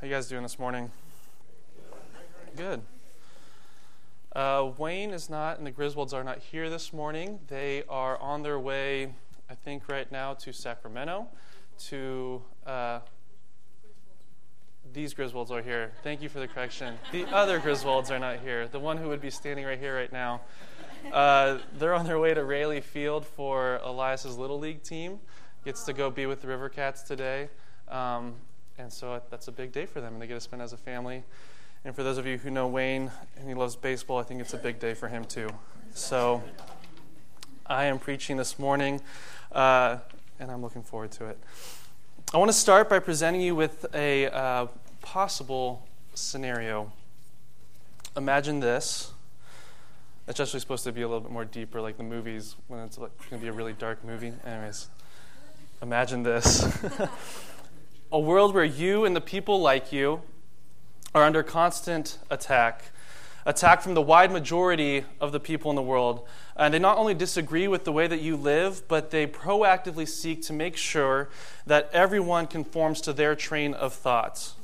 How you guys doing this morning? Good. Uh, Wayne is not, and the Griswolds are not here this morning. They are on their way, I think, right now to Sacramento. To uh, these Griswolds are here. Thank you for the correction. The other Griswolds are not here. The one who would be standing right here right now. Uh, they're on their way to Raley Field for Elias's little league team. Gets to go be with the River Cats today. Um, and so that's a big day for them, and they get to spend as a family. And for those of you who know Wayne and he loves baseball, I think it's a big day for him too. So I am preaching this morning, uh, and I'm looking forward to it. I want to start by presenting you with a uh, possible scenario. Imagine this. It's actually supposed to be a little bit more deeper, like the movies when it's like, going to be a really dark movie. Anyways, imagine this. a world where you and the people like you are under constant attack. Attack from the wide majority of the people in the world. And they not only disagree with the way that you live, but they proactively seek to make sure that everyone conforms to their train of thoughts.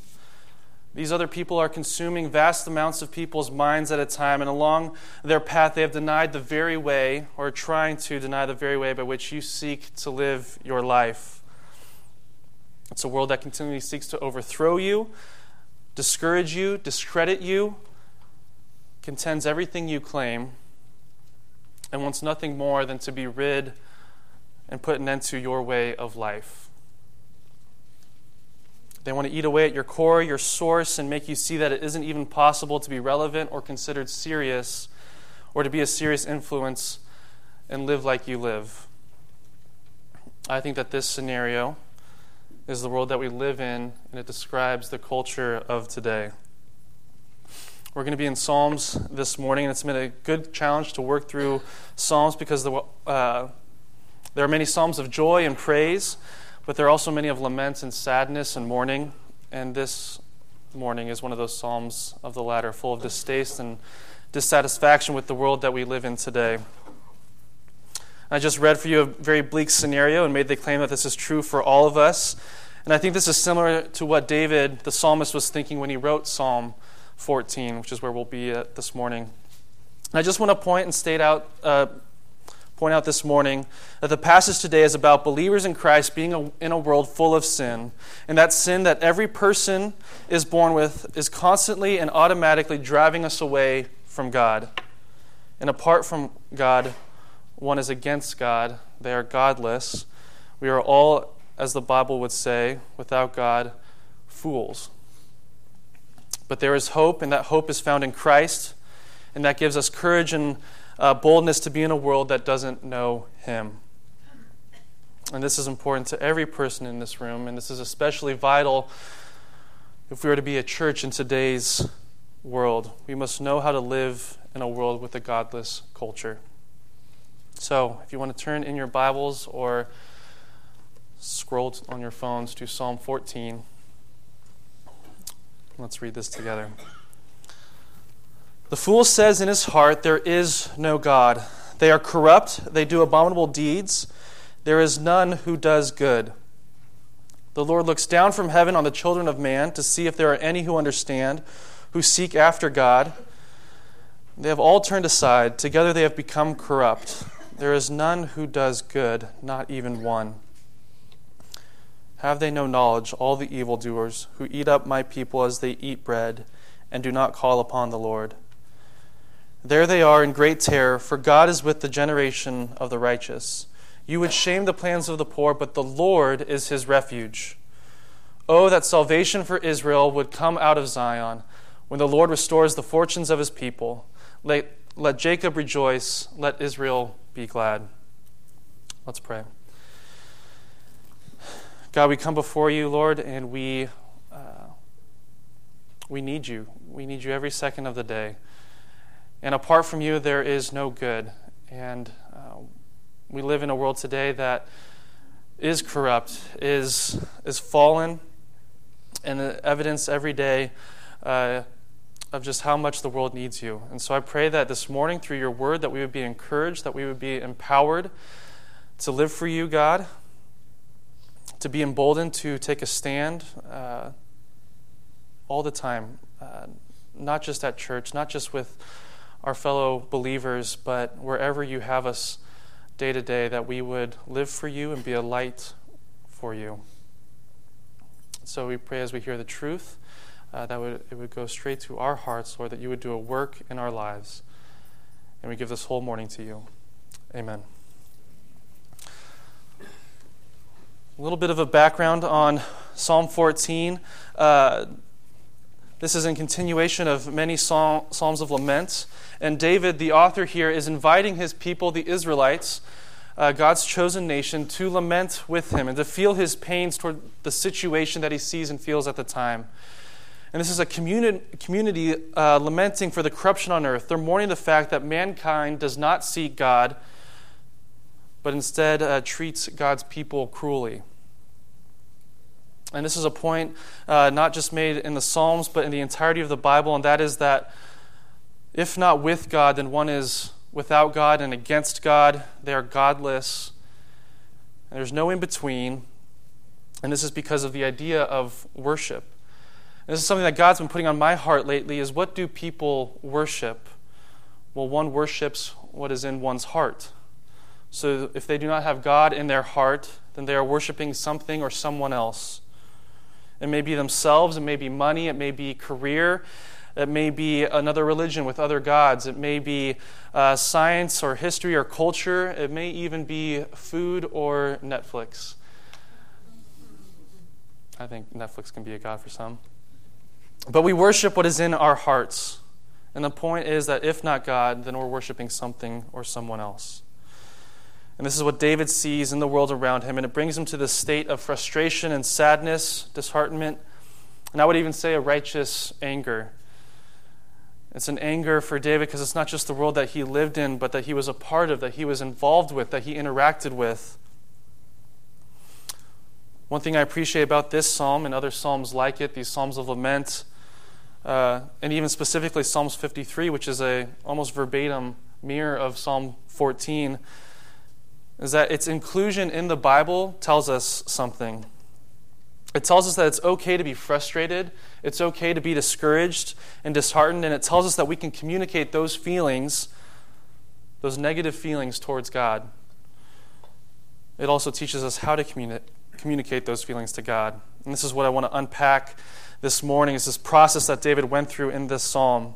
These other people are consuming vast amounts of people's minds at a time, and along their path, they have denied the very way, or trying to deny the very way by which you seek to live your life. It's a world that continually seeks to overthrow you, discourage you, discredit you, contends everything you claim, and wants nothing more than to be rid and put an end to your way of life. They want to eat away at your core, your source, and make you see that it isn't even possible to be relevant or considered serious or to be a serious influence and live like you live. I think that this scenario is the world that we live in, and it describes the culture of today. We're going to be in Psalms this morning, and it's been a good challenge to work through Psalms because the, uh, there are many Psalms of joy and praise, but there are also many of lament and sadness and mourning. And this morning is one of those Psalms of the latter, full of distaste and dissatisfaction with the world that we live in today. I just read for you a very bleak scenario and made the claim that this is true for all of us. And I think this is similar to what David, the psalmist, was thinking when he wrote Psalm 14, which is where we'll be at this morning. And I just want to point and state out, uh, point out this morning that the passage today is about believers in Christ being a, in a world full of sin, and that sin that every person is born with is constantly and automatically driving us away from God. And apart from God, one is against God. They are godless. We are all, as the Bible would say, without God, fools. But there is hope, and that hope is found in Christ, and that gives us courage and uh, boldness to be in a world that doesn't know Him. And this is important to every person in this room, and this is especially vital if we are to be a church in today's world. We must know how to live in a world with a godless culture. So, if you want to turn in your Bibles or scroll on your phones to Psalm 14, let's read this together. The fool says in his heart, There is no God. They are corrupt, they do abominable deeds. There is none who does good. The Lord looks down from heaven on the children of man to see if there are any who understand, who seek after God. They have all turned aside. Together they have become corrupt. There is none who does good, not even one. Have they no knowledge, all the evildoers, who eat up my people as they eat bread, and do not call upon the Lord? There they are in great terror, for God is with the generation of the righteous. You would shame the plans of the poor, but the Lord is his refuge. Oh, that salvation for Israel would come out of Zion when the Lord restores the fortunes of his people. Let, let Jacob rejoice, let Israel be glad. Let's pray. God, we come before you, Lord, and we, uh, we need you. We need you every second of the day. And apart from you, there is no good. And uh, we live in a world today that is corrupt, is, is fallen, and the evidence every day uh, of just how much the world needs you. And so I pray that this morning, through your word, that we would be encouraged, that we would be empowered to live for you, God, to be emboldened to take a stand, uh, all the time, uh, not just at church, not just with our fellow believers, but wherever you have us day to day, that we would live for you and be a light for you. So we pray as we hear the truth uh, that would, it would go straight to our hearts, Lord, that you would do a work in our lives. And we give this whole morning to you. Amen. A little bit of a background on Psalm 14. Uh, this is in continuation of many psalms of lament. And David, the author here, is inviting his people, the Israelites, uh, God's chosen nation, to lament with him and to feel his pains toward the situation that he sees and feels at the time. And this is a communi- community uh, lamenting for the corruption on earth. They're mourning the fact that mankind does not seek God, but instead uh, treats God's people cruelly. And this is a point uh, not just made in the Psalms, but in the entirety of the Bible, and that is that if not with God, then one is without God and against God. They are godless. And there's no in between. And this is because of the idea of worship. This is something that God's been putting on my heart lately is what do people worship? Well, one worships what is in one's heart. So if they do not have God in their heart, then they are worshiping something or someone else. It may be themselves, it may be money, it may be career, it may be another religion with other gods, it may be uh, science or history or culture, it may even be food or Netflix. I think Netflix can be a god for some. But we worship what is in our hearts. And the point is that if not God, then we're worshiping something or someone else. And this is what David sees in the world around him, and it brings him to this state of frustration and sadness, disheartenment, and I would even say a righteous anger. It's an anger for David because it's not just the world that he lived in, but that he was a part of, that he was involved with, that he interacted with. One thing I appreciate about this psalm and other psalms like it, these psalms of lament, uh, and even specifically Psalms 53, which is a almost verbatim mirror of Psalm 14, is that its inclusion in the Bible tells us something. It tells us that it's okay to be frustrated, it's okay to be discouraged and disheartened, and it tells us that we can communicate those feelings, those negative feelings towards God. It also teaches us how to communi- communicate those feelings to God. And this is what I want to unpack this morning is this process that David went through in this psalm.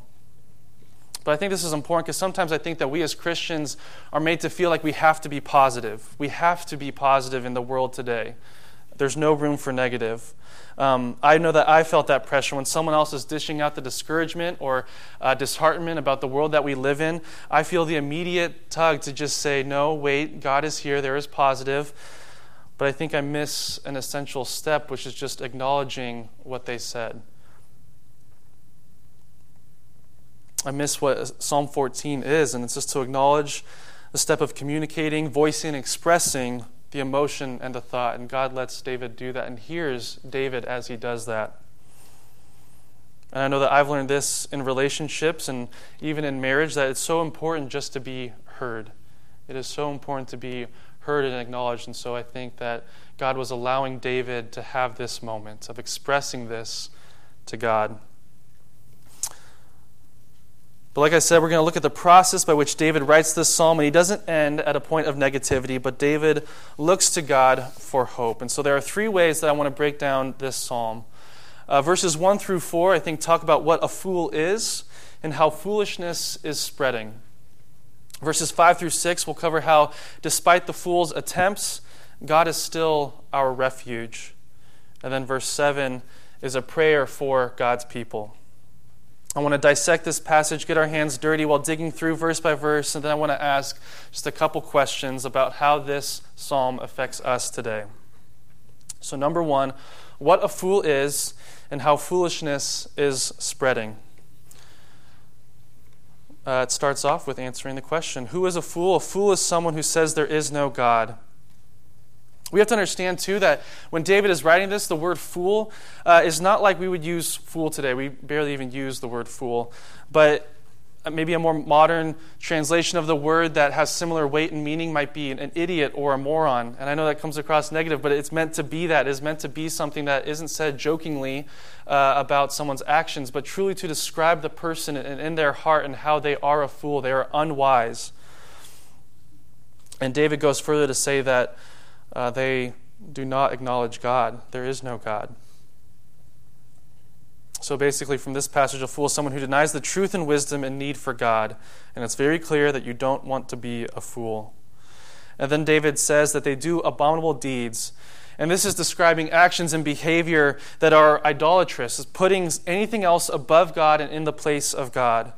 But I think this is important because sometimes I think that we as Christians are made to feel like we have to be positive. We have to be positive in the world today. There's no room for negative. Um, I know that I felt that pressure when someone else is dishing out the discouragement or uh, disheartenment about the world that we live in. I feel the immediate tug to just say, no, wait, God is here, there is positive. But I think I miss an essential step, which is just acknowledging what they said. I miss what Psalm 14 is, and it's just to acknowledge the step of communicating, voicing, expressing the emotion and the thought. And God lets David do that and hears David as he does that. And I know that I've learned this in relationships and even in marriage that it's so important just to be heard. It is so important to be heard and acknowledged. And so I think that God was allowing David to have this moment of expressing this to God. But like I said, we're going to look at the process by which David writes this psalm, and he doesn't end at a point of negativity, but David looks to God for hope. And so there are three ways that I want to break down this psalm. Uh, verses 1 through 4, I think, talk about what a fool is and how foolishness is spreading. Verses 5 through 6 will cover how, despite the fool's attempts, God is still our refuge. And then verse 7 is a prayer for God's people. I want to dissect this passage, get our hands dirty while digging through verse by verse, and then I want to ask just a couple questions about how this psalm affects us today. So, number one, what a fool is and how foolishness is spreading. Uh, it starts off with answering the question Who is a fool? A fool is someone who says there is no God. We have to understand, too, that when David is writing this, the word fool uh, is not like we would use fool today. We barely even use the word fool. But maybe a more modern translation of the word that has similar weight and meaning might be an idiot or a moron. And I know that comes across negative, but it's meant to be that. It's meant to be something that isn't said jokingly uh, about someone's actions, but truly to describe the person in, in their heart and how they are a fool. They are unwise. And David goes further to say that uh, they do not acknowledge God. There is no God. So basically, from this passage, a fool is someone who denies the truth and wisdom and need for God. And it's very clear that you don't want to be a fool. And then David says that they do abominable deeds. And this is describing actions and behavior that are idolatrous, is putting anything else above God and in the place of God.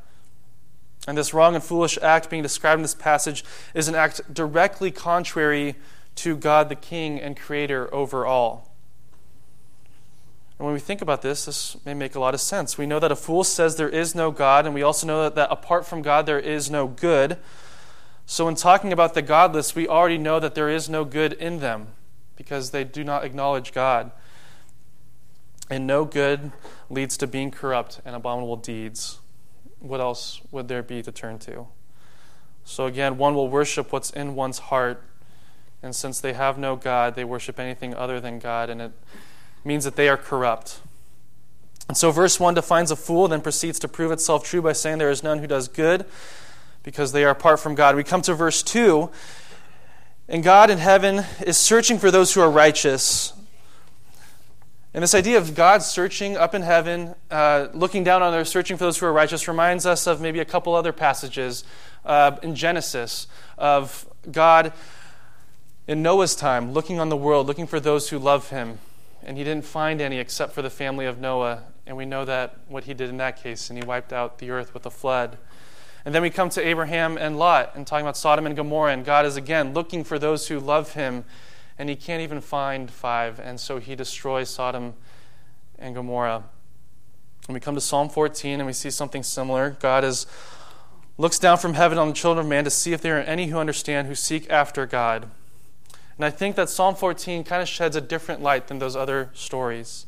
And this wrong and foolish act being described in this passage is an act directly contrary to God the King and Creator over all. And when we think about this, this may make a lot of sense. We know that a fool says there is no God, and we also know that, that apart from God there is no good. So, in talking about the godless, we already know that there is no good in them because they do not acknowledge God. And no good leads to being corrupt and abominable deeds. What else would there be to turn to? So, again, one will worship what's in one's heart. And since they have no God, they worship anything other than God. And it means that they are corrupt. And so, verse 1 defines a fool, then proceeds to prove itself true by saying, There is none who does good because they are apart from God. We come to verse 2, and God in heaven is searching for those who are righteous. And this idea of God searching up in heaven, uh, looking down on earth, searching for those who are righteous, reminds us of maybe a couple other passages uh, in Genesis of God in Noah's time looking on the world, looking for those who love him and he didn't find any except for the family of Noah. And we know that what he did in that case, and he wiped out the earth with a flood. And then we come to Abraham and Lot and talking about Sodom and Gomorrah, and God is again looking for those who love him, and he can't even find five, and so he destroys Sodom and Gomorrah. And we come to Psalm 14 and we see something similar. God is looks down from heaven on the children of man to see if there are any who understand, who seek after God. And I think that Psalm 14 kind of sheds a different light than those other stories.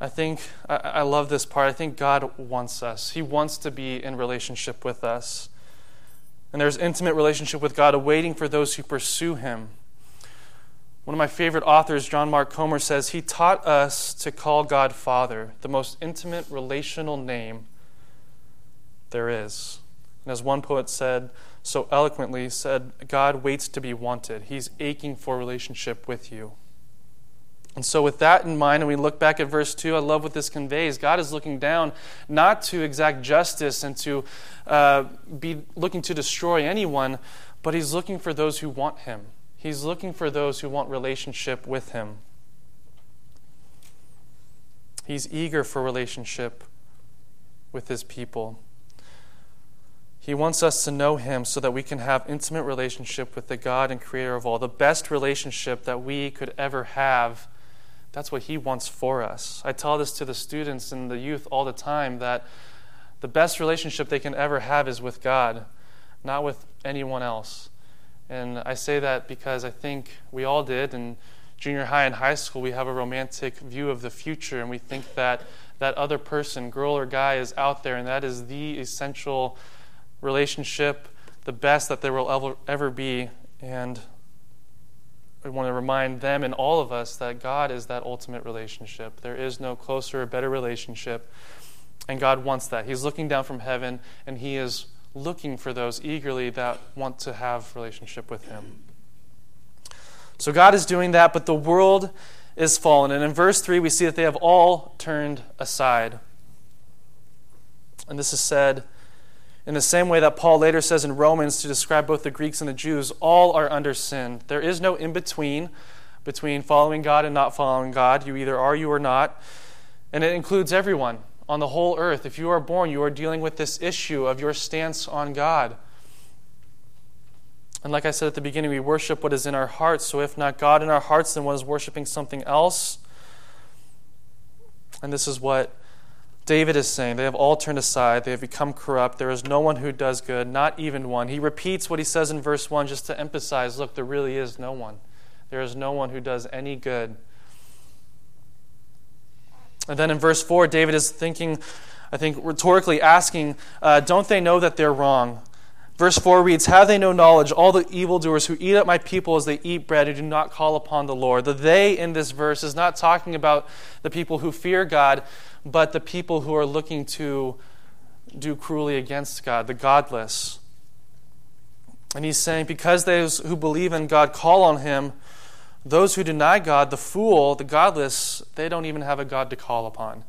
I think, I, I love this part. I think God wants us. He wants to be in relationship with us. And there's intimate relationship with God awaiting for those who pursue Him. One of my favorite authors, John Mark Comer, says he taught us to call God Father, the most intimate relational name there is. And as one poet said, so eloquently said, God waits to be wanted. He's aching for relationship with you. And so, with that in mind, and we look back at verse 2, I love what this conveys. God is looking down not to exact justice and to uh, be looking to destroy anyone, but He's looking for those who want Him. He's looking for those who want relationship with Him. He's eager for relationship with His people. He wants us to know Him so that we can have intimate relationship with the God and Creator of all. The best relationship that we could ever have. That's what He wants for us. I tell this to the students and the youth all the time that the best relationship they can ever have is with God, not with anyone else. And I say that because I think we all did. In junior high and high school, we have a romantic view of the future, and we think that that other person, girl or guy, is out there, and that is the essential relationship, the best that there will ever, ever be. And I want to remind them and all of us that God is that ultimate relationship. There is no closer or better relationship. And God wants that. He's looking down from heaven and He is looking for those eagerly that want to have relationship with Him. So God is doing that, but the world is fallen. And in verse 3, we see that they have all turned aside. And this is said in the same way that Paul later says in Romans to describe both the Greeks and the Jews, all are under sin. There is no in between between following God and not following God. You either are, you are not. And it includes everyone on the whole earth. If you are born, you are dealing with this issue of your stance on God. And like I said at the beginning, we worship what is in our hearts. So if not God in our hearts, then one is worshiping something else. And this is what David is saying, They have all turned aside. They have become corrupt. There is no one who does good, not even one. He repeats what he says in verse 1 just to emphasize look, there really is no one. There is no one who does any good. And then in verse 4, David is thinking I think rhetorically asking, uh, don't they know that they're wrong? Verse 4 reads, Have they no knowledge, all the evildoers who eat up my people as they eat bread and do not call upon the Lord? The they in this verse is not talking about the people who fear God, but the people who are looking to do cruelly against God, the godless. And he's saying, Because those who believe in God call on him, those who deny God, the fool, the godless, they don't even have a God to call upon.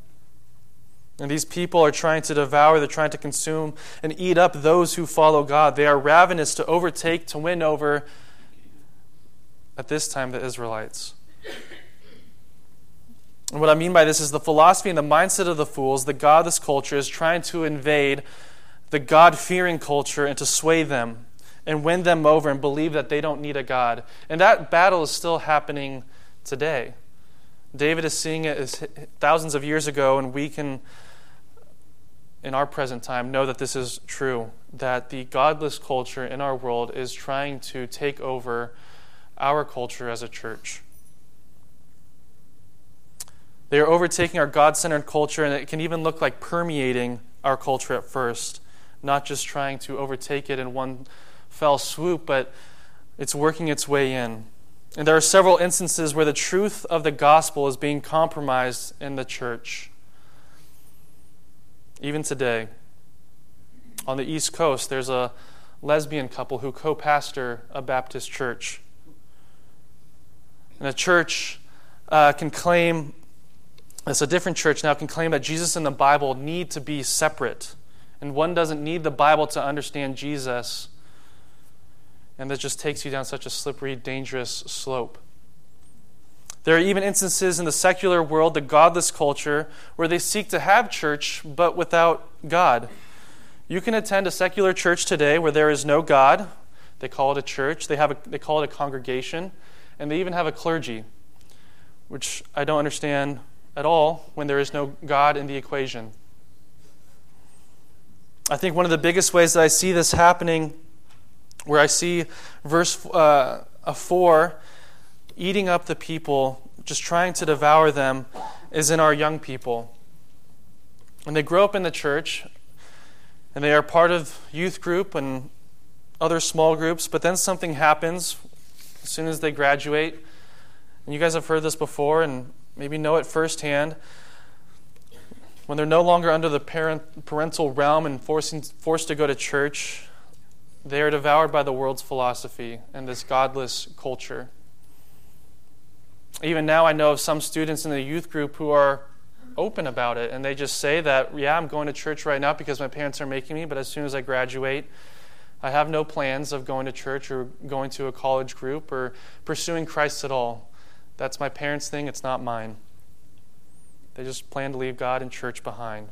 And these people are trying to devour, they're trying to consume and eat up those who follow God. They are ravenous to overtake, to win over, at this time, the Israelites. And what I mean by this is the philosophy and the mindset of the fools, the godless culture, is trying to invade the God fearing culture and to sway them and win them over and believe that they don't need a God. And that battle is still happening today. David is seeing it as thousands of years ago, and we can in our present time know that this is true that the godless culture in our world is trying to take over our culture as a church. They are overtaking our God centered culture, and it can even look like permeating our culture at first, not just trying to overtake it in one fell swoop, but it's working its way in. And there are several instances where the truth of the gospel is being compromised in the church. Even today, on the East Coast, there's a lesbian couple who co pastor a Baptist church. And a church uh, can claim, it's a different church now, can claim that Jesus and the Bible need to be separate. And one doesn't need the Bible to understand Jesus. And that just takes you down such a slippery, dangerous slope. There are even instances in the secular world, the godless culture, where they seek to have church but without God. You can attend a secular church today where there is no God. They call it a church, they, have a, they call it a congregation, and they even have a clergy, which I don't understand at all when there is no God in the equation. I think one of the biggest ways that I see this happening, where I see verse uh, 4 eating up the people, just trying to devour them, is in our young people. When they grow up in the church, and they are part of youth group and other small groups, but then something happens as soon as they graduate. And you guys have heard this before and maybe know it firsthand. When they're no longer under the parent, parental realm and forcing, forced to go to church, they are devoured by the world's philosophy and this godless culture. Even now, I know of some students in the youth group who are open about it and they just say that, yeah, I'm going to church right now because my parents are making me, but as soon as I graduate, I have no plans of going to church or going to a college group or pursuing Christ at all. That's my parents' thing, it's not mine. They just plan to leave God and church behind.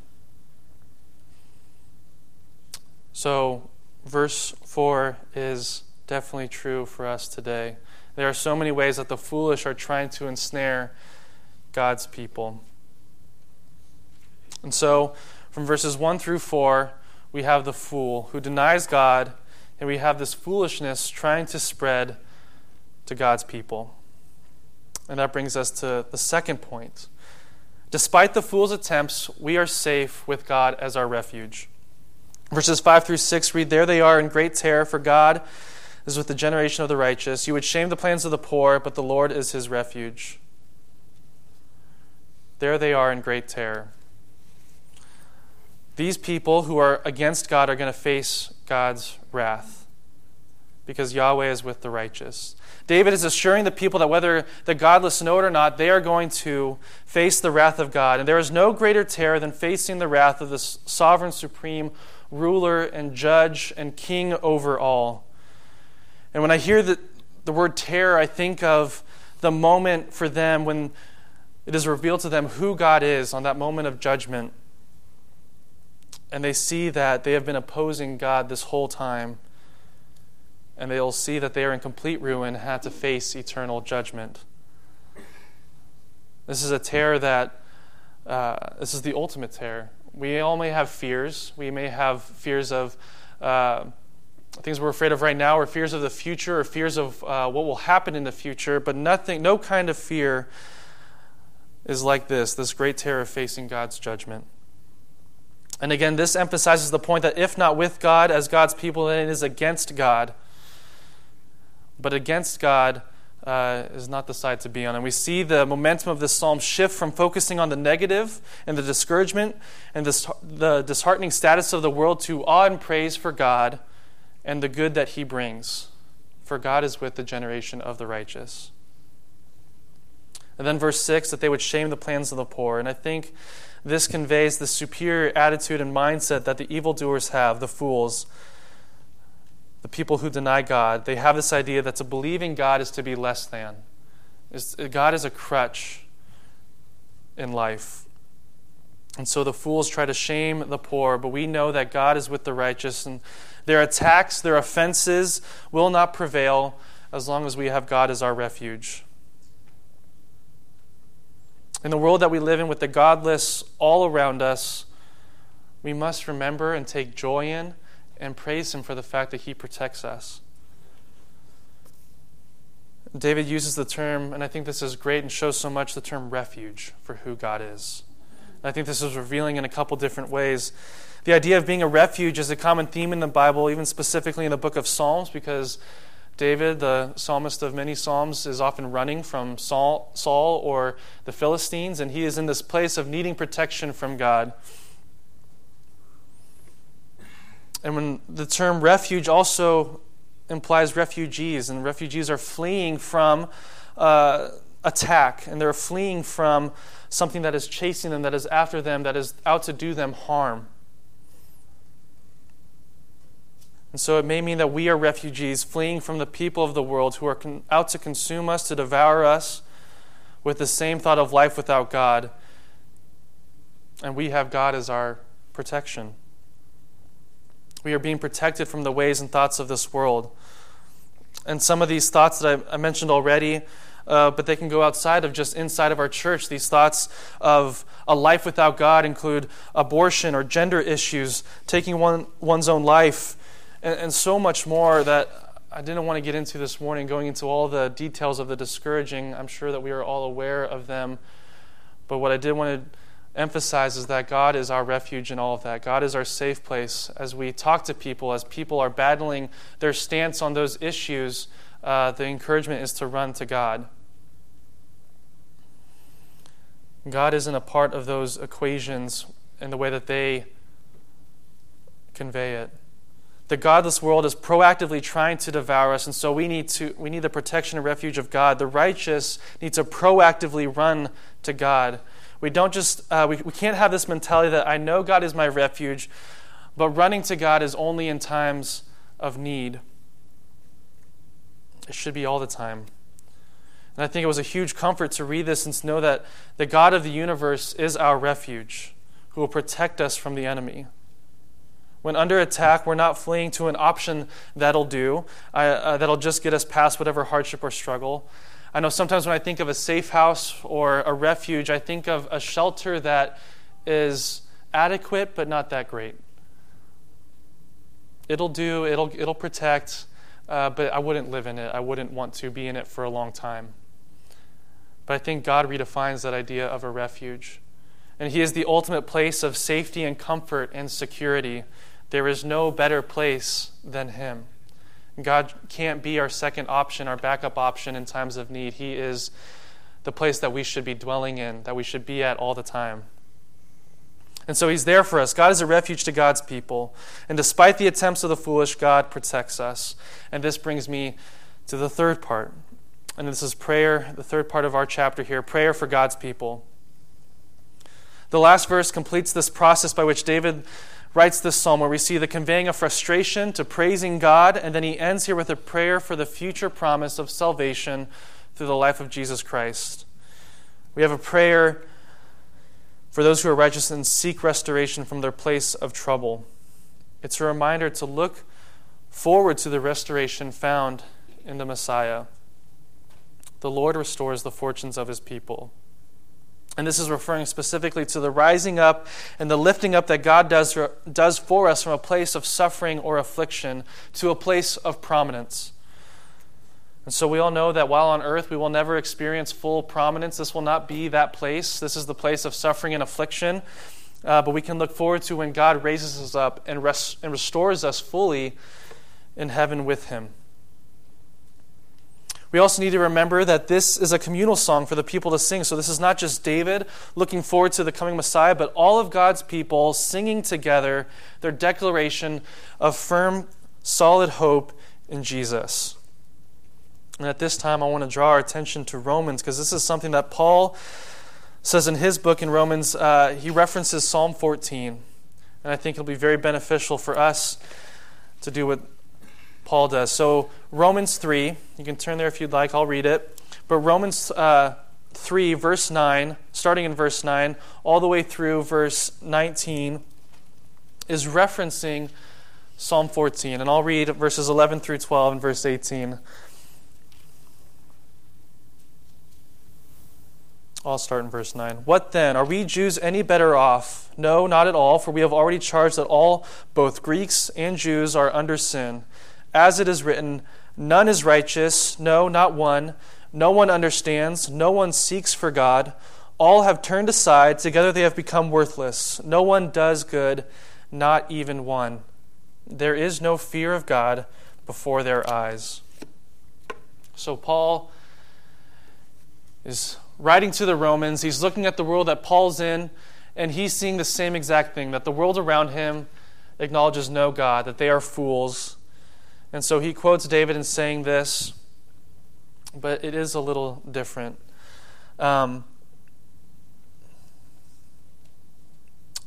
So, verse 4 is definitely true for us today. There are so many ways that the foolish are trying to ensnare God's people. And so, from verses 1 through 4, we have the fool who denies God, and we have this foolishness trying to spread to God's people. And that brings us to the second point. Despite the fool's attempts, we are safe with God as our refuge. Verses 5 through 6 read There they are in great terror, for God is with the generation of the righteous. You would shame the plans of the poor, but the Lord is his refuge. There they are in great terror. These people who are against God are going to face God's wrath because Yahweh is with the righteous. David is assuring the people that whether the godless know it or not, they are going to face the wrath of God. And there is no greater terror than facing the wrath of the sovereign, supreme ruler and judge and king over all. And when I hear the, the word terror, I think of the moment for them when it is revealed to them who God is on that moment of judgment. And they see that they have been opposing God this whole time. And they'll see that they are in complete ruin and have to face eternal judgment. This is a terror that, uh, this is the ultimate terror. We all may have fears. We may have fears of. Uh, things we're afraid of right now or fears of the future or fears of uh, what will happen in the future, but nothing, no kind of fear is like this this great terror of facing God's judgment. And again, this emphasizes the point that if not with God as God's people, then it is against God. But against God uh, is not the side to be on. And we see the momentum of this psalm shift from focusing on the negative and the discouragement and the disheartening status of the world to awe and praise for God and the good that He brings. For God is with the generation of the righteous. And then verse 6 that they would shame the plans of the poor. And I think this conveys the superior attitude and mindset that the evildoers have, the fools, the people who deny God. They have this idea that to believe in God is to be less than. God is a crutch in life. And so the fools try to shame the poor, but we know that God is with the righteous, and their attacks, their offenses will not prevail as long as we have God as our refuge. In the world that we live in, with the godless all around us, we must remember and take joy in and praise Him for the fact that He protects us. David uses the term, and I think this is great and shows so much the term refuge for who God is. And I think this is revealing in a couple different ways. The idea of being a refuge is a common theme in the Bible, even specifically in the book of Psalms, because David, the psalmist of many psalms, is often running from Saul, Saul or the Philistines, and he is in this place of needing protection from God. And when the term refuge also implies refugees, and refugees are fleeing from uh, attack, and they're fleeing from something that is chasing them, that is after them, that is out to do them harm. And so it may mean that we are refugees fleeing from the people of the world who are con- out to consume us, to devour us with the same thought of life without God. And we have God as our protection. We are being protected from the ways and thoughts of this world. And some of these thoughts that I, I mentioned already, uh, but they can go outside of just inside of our church. These thoughts of a life without God include abortion or gender issues, taking one, one's own life, and, and so much more that I didn't want to get into this morning, going into all the details of the discouraging. I'm sure that we are all aware of them. But what I did want to emphasize is that God is our refuge in all of that. God is our safe place. As we talk to people, as people are battling their stance on those issues, uh, the encouragement is to run to God. God isn't a part of those equations in the way that they convey it the godless world is proactively trying to devour us, and so we need, to, we need the protection and refuge of God. The righteous need to proactively run to God. We don't just, uh, we, we can't have this mentality that I know God is my refuge, but running to God is only in times of need. It should be all the time. And I think it was a huge comfort to read this and to know that the God of the universe is our refuge, who will protect us from the enemy. When under attack, we're not fleeing to an option that'll do, uh, uh, that'll just get us past whatever hardship or struggle. I know sometimes when I think of a safe house or a refuge, I think of a shelter that is adequate but not that great. It'll do, it'll, it'll protect, uh, but I wouldn't live in it. I wouldn't want to be in it for a long time. But I think God redefines that idea of a refuge. And He is the ultimate place of safety and comfort and security. There is no better place than Him. God can't be our second option, our backup option in times of need. He is the place that we should be dwelling in, that we should be at all the time. And so He's there for us. God is a refuge to God's people. And despite the attempts of the foolish, God protects us. And this brings me to the third part. And this is prayer, the third part of our chapter here prayer for God's people. The last verse completes this process by which David writes this psalm where we see the conveying of frustration to praising God, and then he ends here with a prayer for the future promise of salvation through the life of Jesus Christ. We have a prayer for those who are righteous and seek restoration from their place of trouble. It's a reminder to look forward to the restoration found in the Messiah. The Lord restores the fortunes of his people. And this is referring specifically to the rising up and the lifting up that God does, does for us from a place of suffering or affliction to a place of prominence. And so we all know that while on earth we will never experience full prominence, this will not be that place. This is the place of suffering and affliction. uh, but we can look forward to when God raises us up and, res- and restores us fully in heaven with Him. We also need to remember that this is a communal song for the people to sing. So this is not just David looking forward to the coming Messiah, but all of God's people singing together their declaration of firm, solid hope in Jesus. And at this time, I want to draw our attention to Romans because this is something that Paul says in his book in Romans. Uh, he references Psalm 14. And I think it'll be very beneficial for us to do what Paul does. So, Romans 3, you can turn there if you'd like, I'll read it. But Romans uh, 3, verse 9, starting in verse 9, all the way through verse 19, is referencing Psalm 14. And I'll read verses 11 through 12 and verse 18. I'll start in verse 9. What then? Are we Jews any better off? No, not at all, for we have already charged that all, both Greeks and Jews, are under sin. As it is written, None is righteous, no, not one. No one understands, no one seeks for God. All have turned aside, together they have become worthless. No one does good, not even one. There is no fear of God before their eyes. So, Paul is writing to the Romans. He's looking at the world that Paul's in, and he's seeing the same exact thing that the world around him acknowledges no God, that they are fools, and so he quotes David in saying this, but it is a little different. Um,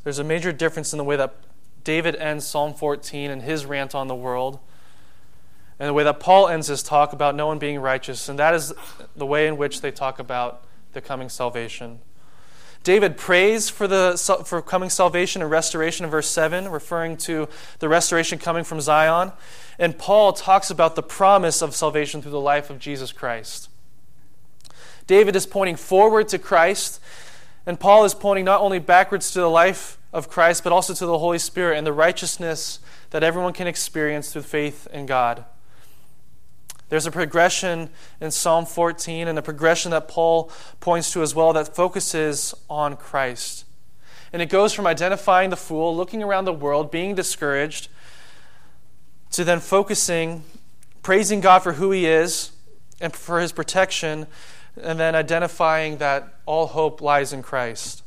there's a major difference in the way that David ends Psalm 14 and his rant on the world, and the way that Paul ends his talk about no one being righteous, and that is the way in which they talk about the coming salvation. David prays for the for coming salvation and restoration in verse 7, referring to the restoration coming from Zion. And Paul talks about the promise of salvation through the life of Jesus Christ. David is pointing forward to Christ, and Paul is pointing not only backwards to the life of Christ, but also to the Holy Spirit and the righteousness that everyone can experience through faith in God. There's a progression in Psalm 14 and a progression that Paul points to as well that focuses on Christ. And it goes from identifying the fool, looking around the world, being discouraged, to then focusing, praising God for who he is and for his protection, and then identifying that all hope lies in Christ.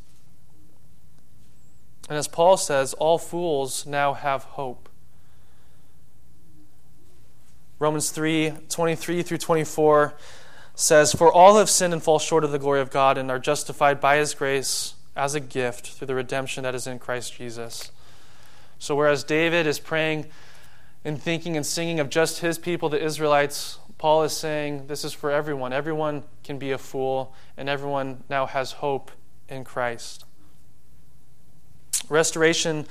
And as Paul says, all fools now have hope. Romans 3 23 through 24 says, For all have sinned and fall short of the glory of God and are justified by his grace as a gift through the redemption that is in Christ Jesus. So, whereas David is praying and thinking and singing of just his people, the Israelites, Paul is saying this is for everyone. Everyone can be a fool, and everyone now has hope in Christ. Restoration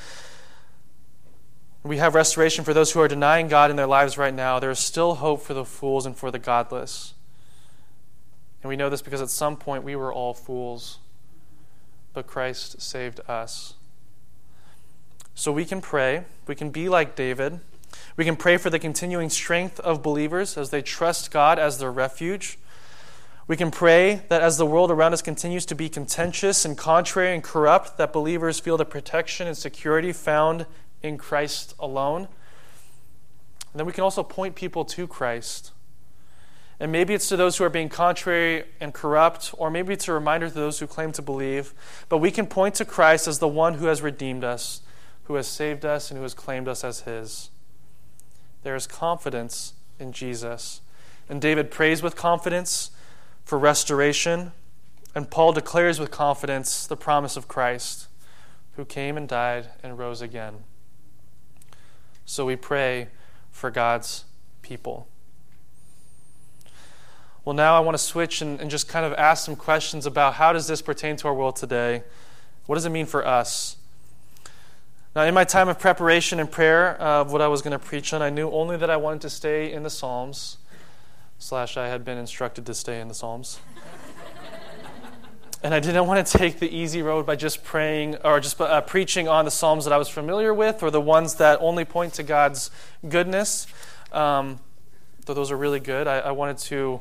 we have restoration for those who are denying God in their lives right now. There is still hope for the fools and for the godless. And we know this because at some point we were all fools, but Christ saved us. So we can pray. We can be like David. We can pray for the continuing strength of believers as they trust God as their refuge. We can pray that as the world around us continues to be contentious and contrary and corrupt, that believers feel the protection and security found in Christ alone. And then we can also point people to Christ. And maybe it's to those who are being contrary and corrupt, or maybe it's a reminder to those who claim to believe. But we can point to Christ as the one who has redeemed us, who has saved us, and who has claimed us as his. There is confidence in Jesus. And David prays with confidence for restoration. And Paul declares with confidence the promise of Christ, who came and died and rose again. So we pray for God's people. Well, now I want to switch and, and, just kind of ask some questions about how does this pertain to our world today? What does it mean for us? Now, in my time of preparation and prayer uh, of what I was going to preach on, I knew only that I wanted to stay in the Psalms, slash, I had been instructed to stay in the Psalms. And I didn't want to take the easy road by just praying or just uh, preaching on the Psalms that I was familiar with or the ones that only point to God's goodness. Um, though those are really good, I, I wanted to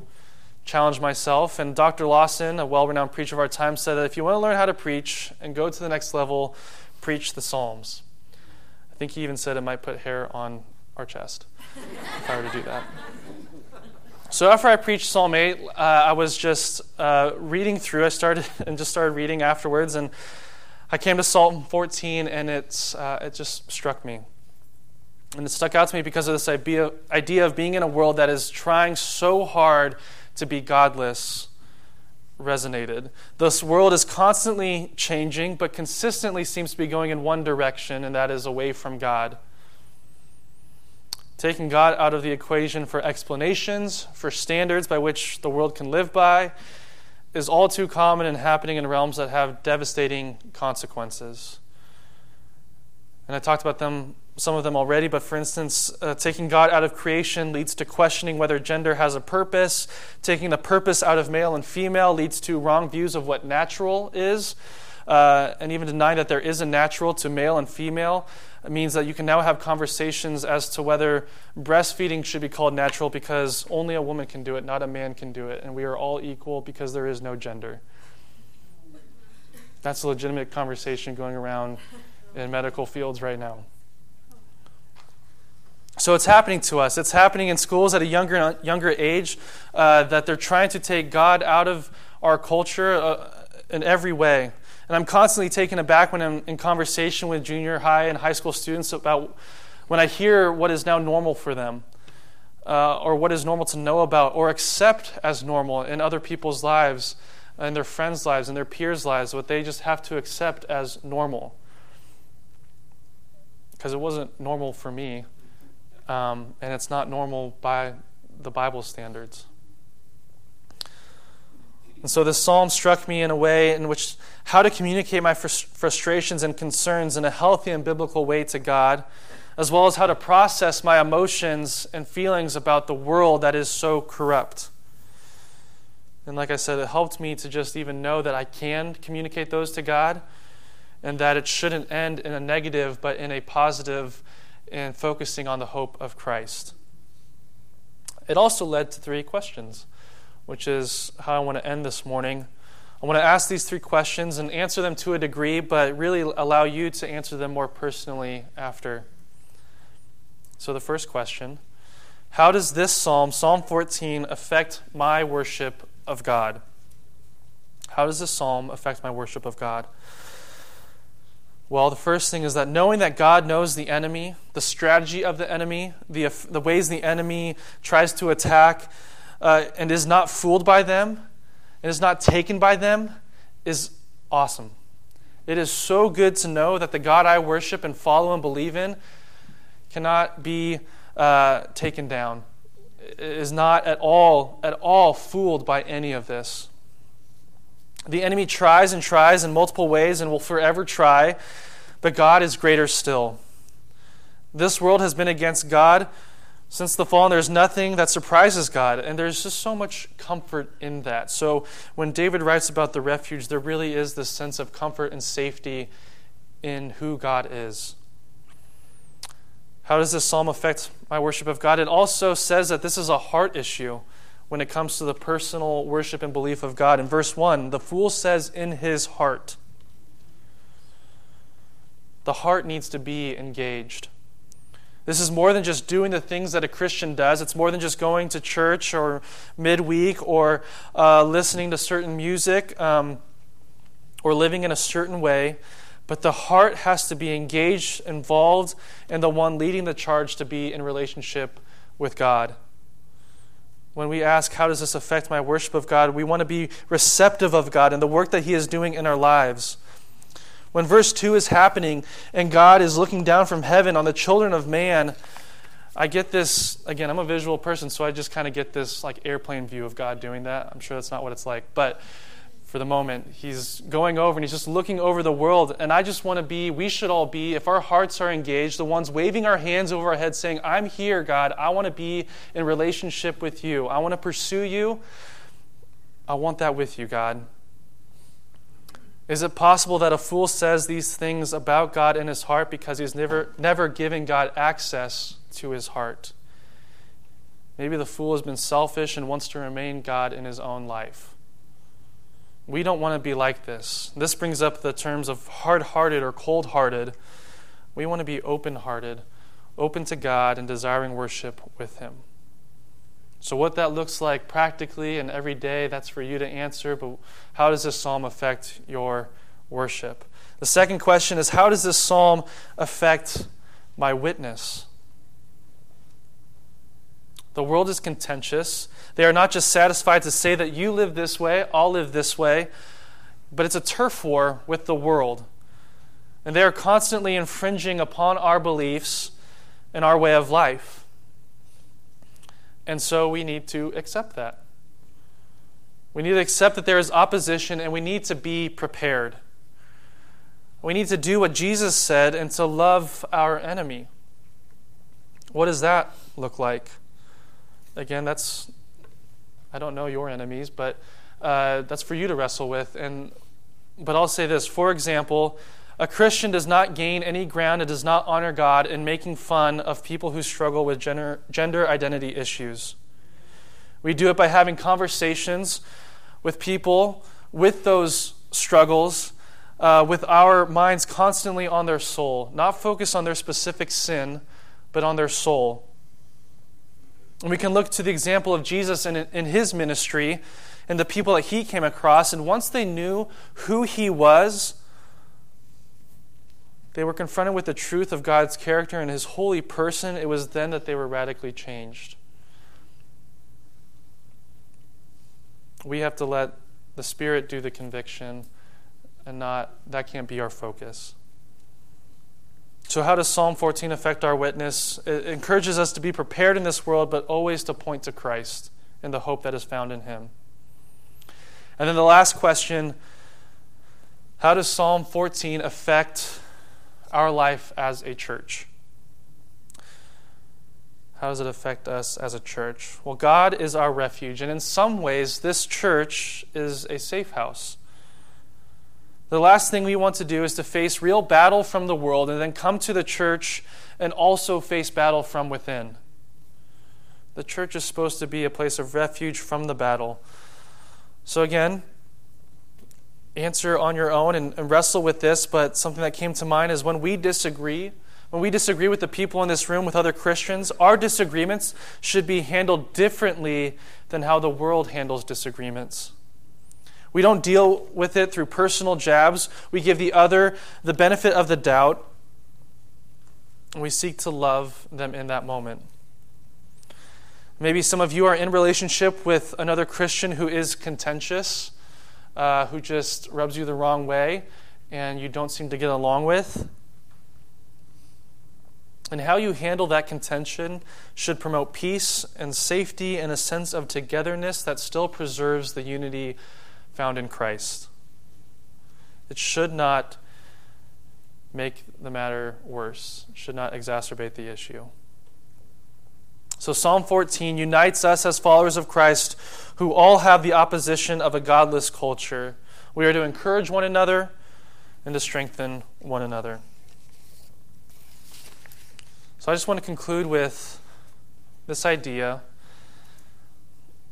challenge myself. And Dr. Lawson, a well renowned preacher of our time, said that if you want to learn how to preach and go to the next level, preach the Psalms. I think he even said it might put hair on our chest if I were to do that. So after I preached Psalm 8, uh, I was just uh, reading through. I started and just started reading afterwards, and I came to Psalm 14, and it's, uh, it just struck me. And it stuck out to me because of this idea, idea of being in a world that is trying so hard to be godless resonated. This world is constantly changing, but consistently seems to be going in one direction, and that is away from God. Taking God out of the equation for explanations, for standards by which the world can live by, is all too common and happening in realms that have devastating consequences. And I talked about them, some of them already, but for instance, uh, taking God out of creation leads to questioning whether gender has a purpose. Taking the purpose out of male and female leads to wrong views of what natural is. Uh, and even denying that there is a natural to male and female means that you can now have conversations as to whether breastfeeding should be called natural because only a woman can do it, not a man can do it, and we are all equal because there is no gender. That's a legitimate conversation going around in medical fields right now. So it's happening to us. It's happening in schools at a younger younger age uh, that they're trying to take God out of our culture uh, in every way. And I'm constantly taken aback when I'm in conversation with junior high and high school students about when I hear what is now normal for them, uh, or what is normal to know about or accept as normal in other people's lives, in their friends' lives, in their peers' lives, what they just have to accept as normal. Because it wasn't normal for me, um, and it's not normal by the Bible standards. And so this psalm struck me in a way in which how to communicate my frustrations and concerns in a healthy and biblical way to God, as well as how to process my emotions and feelings about the world that is so corrupt. And like I said, it helped me to just even know that I can communicate those to God and that it shouldn't end in a negative, but in a positive and focusing on the hope of Christ. It also led to three questions which is how I want to end this morning. I want to ask these three questions and answer them to a degree, but really allow you to answer them more personally after. So, the first question How does this psalm, Psalm 14, affect my worship of God? How does this psalm affect my worship of God? Well, the first thing is that knowing that God knows the enemy, the strategy of the enemy, the, the ways the enemy tries to attack, uh, and is not fooled by them and is not taken by them is awesome. It is so good to know that the God I worship and follow and believe in cannot be uh, taken down. Is not at all at all fooled by any of this. The enemy tries and tries in multiple ways and will forever try, but God is greater still. This world has been against God since the fall, there's nothing that surprises God, and there's just so much comfort in that. So when David writes about the refuge, there really is this sense of comfort and safety in who God is. How does this psalm affect my worship of God? It also says that this is a heart issue when it comes to the personal worship and belief of God. In verse 1, the fool says in his heart. The heart needs to be engaged. This is more than just doing the things that a Christian does. It's more than just going to church or midweek or uh, listening to certain music um, or living in a certain way. But the heart has to be engaged, involved, and the one leading the charge to be in relationship with God. When we ask, How does this affect my worship of God? we want to be receptive of God and the work that He is doing in our lives. When verse 2 is happening and God is looking down from heaven on the children of man, I get this again, I'm a visual person, so I just kind of get this like airplane view of God doing that. I'm sure that's not what it's like, but for the moment, he's going over and he's just looking over the world. And I just want to be, we should all be, if our hearts are engaged, the ones waving our hands over our heads saying, I'm here, God. I want to be in relationship with you. I want to pursue you. I want that with you, God. Is it possible that a fool says these things about God in his heart because he's never, never given God access to his heart? Maybe the fool has been selfish and wants to remain God in his own life. We don't want to be like this. This brings up the terms of hard hearted or cold hearted. We want to be open hearted, open to God, and desiring worship with Him. So, what that looks like practically and every day, that's for you to answer. But how does this psalm affect your worship? The second question is how does this psalm affect my witness? The world is contentious. They are not just satisfied to say that you live this way, I'll live this way, but it's a turf war with the world. And they are constantly infringing upon our beliefs and our way of life. And so we need to accept that. We need to accept that there is opposition and we need to be prepared. We need to do what Jesus said and to love our enemy. What does that look like? again, that's, I don't know your enemies, but uh, that's for you to wrestle with. And, but I'll say this for example, a Christian does not gain any ground and does not honor God in making fun of people who struggle with gender, gender identity issues. We do it by having conversations with people with those struggles, uh, with our minds constantly on their soul, not focused on their specific sin, but on their soul. And we can look to the example of Jesus in, in his ministry and the people that he came across. And once they knew who he was, they were confronted with the truth of God's character and his holy person. It was then that they were radically changed. We have to let the Spirit do the conviction and not, that can't be our focus. So, how does Psalm 14 affect our witness? It encourages us to be prepared in this world, but always to point to Christ and the hope that is found in Him. And then the last question how does Psalm 14 affect our life as a church? How does it affect us as a church? Well, God is our refuge, and in some ways, this church is a safe house. The last thing we want to do is to face real battle from the world and then come to the church and also face battle from within. The church is supposed to be a place of refuge from the battle. So, again, answer on your own and, and, wrestle with this, but something that came to mind is when we disagree, when we disagree with the people in this room, with other Christians, our disagreements should be handled differently than how the world handles disagreements. We don't deal with it through personal jabs. We give the other the benefit of the doubt. And we seek to love them in that moment. Maybe some of you are in relationship with another Christian who is contentious, uh, who just rubs you the wrong way, and you don't seem to get along with. And how you handle that contention should promote peace and safety and a sense of togetherness that still preserves the unity found in Christ. It should not make the matter worse, should not exacerbate the issue. So, Psalm 14 unites us as followers of Christ who all have the opposition of a godless culture. We are to encourage one another and to strengthen one another. So, I just want to conclude with this idea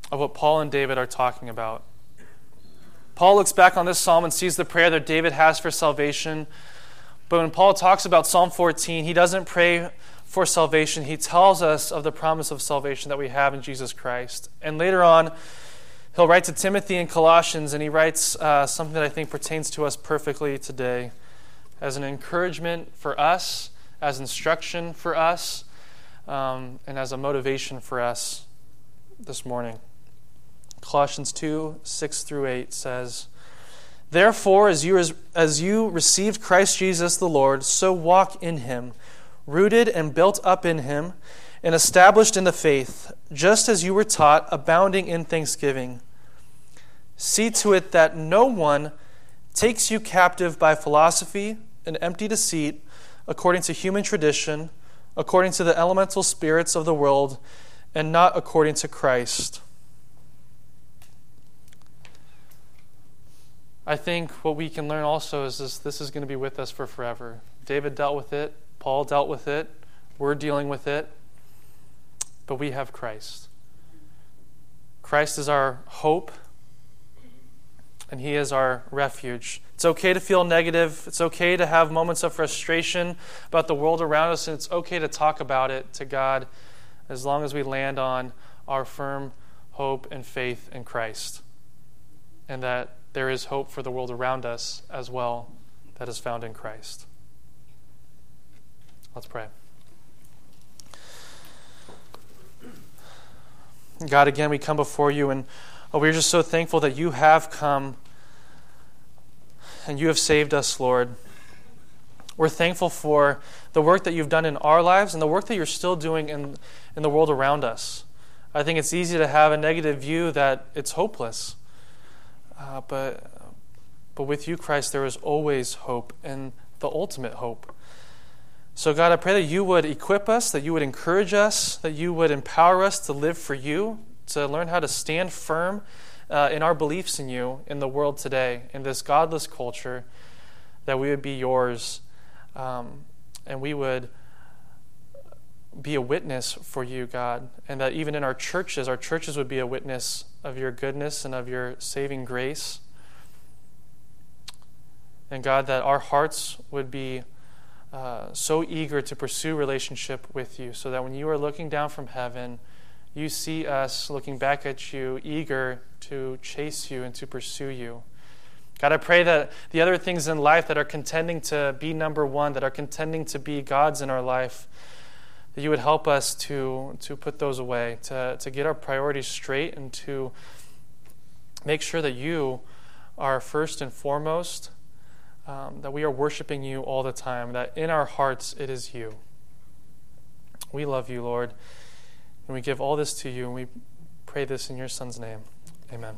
of what Paul and David are talking about. Paul looks back on this psalm and sees the prayer that David has for salvation. But when Paul talks about Psalm 14, he doesn't pray for salvation. He tells us of the promise of salvation that we have in Jesus Christ. And later on, he'll write to Timothy in Colossians, and he writes uh, something that I think pertains to us perfectly today as an encouragement for us, as instruction for us, um, and as a motivation for us this morning. Colossians 2 6 through 8 says, Therefore, as you, as you received Christ Jesus the Lord, so walk in him, rooted and built up in him, and established in the faith, just as you were taught, abounding in thanksgiving. See to it that no one takes you captive by philosophy and empty deceit, according to human tradition, according to the elemental spirits of the world, and not according to Christ. I think what we can learn also is this this is going to be with us for forever. David dealt with it, Paul dealt with it, we're dealing with it, but we have Christ. Christ is our hope, and He is our refuge. It's okay to feel negative. It's okay to have moments of frustration about the world around us, and it's okay to talk about it to God as long as we land on our firm hope and faith in Christ. And that there is hope for the world around us as well that is found in Christ. Let's pray. God, again, we come before you, and oh, we're just so thankful that you have come and you have saved us, Lord. We're thankful for the work that you've done in our lives and the work that you're still doing in, in the world around us. I think it's easy to have a negative view that it's hopeless. Uh, but, but with you, Christ, there is always hope and the ultimate hope. So, God, I pray that you would equip us, that you would encourage us, that you would empower us to live for you, to learn how to stand firm uh, in our beliefs in you in the world today, in this godless culture, that we would be yours um, and we would be a witness for you, God, and that even in our churches, our churches would be a witness of your goodness and of your saving grace. And God, that our hearts would be uh, so eager to pursue relationship with you, so that when you are looking down from heaven, you see us looking back at you, eager to chase you and to pursue you. God, I pray that the other things in life that are contending to be number one, that are contending to be God's in our life, that you would help us to, to put those away, to, to get our priorities straight, and to make sure that you are first and foremost um, that we are worshiping you all the time, that in our hearts it is you. We love you, Lord, and we give all this to you, and we pray this in your Son's name. Amen.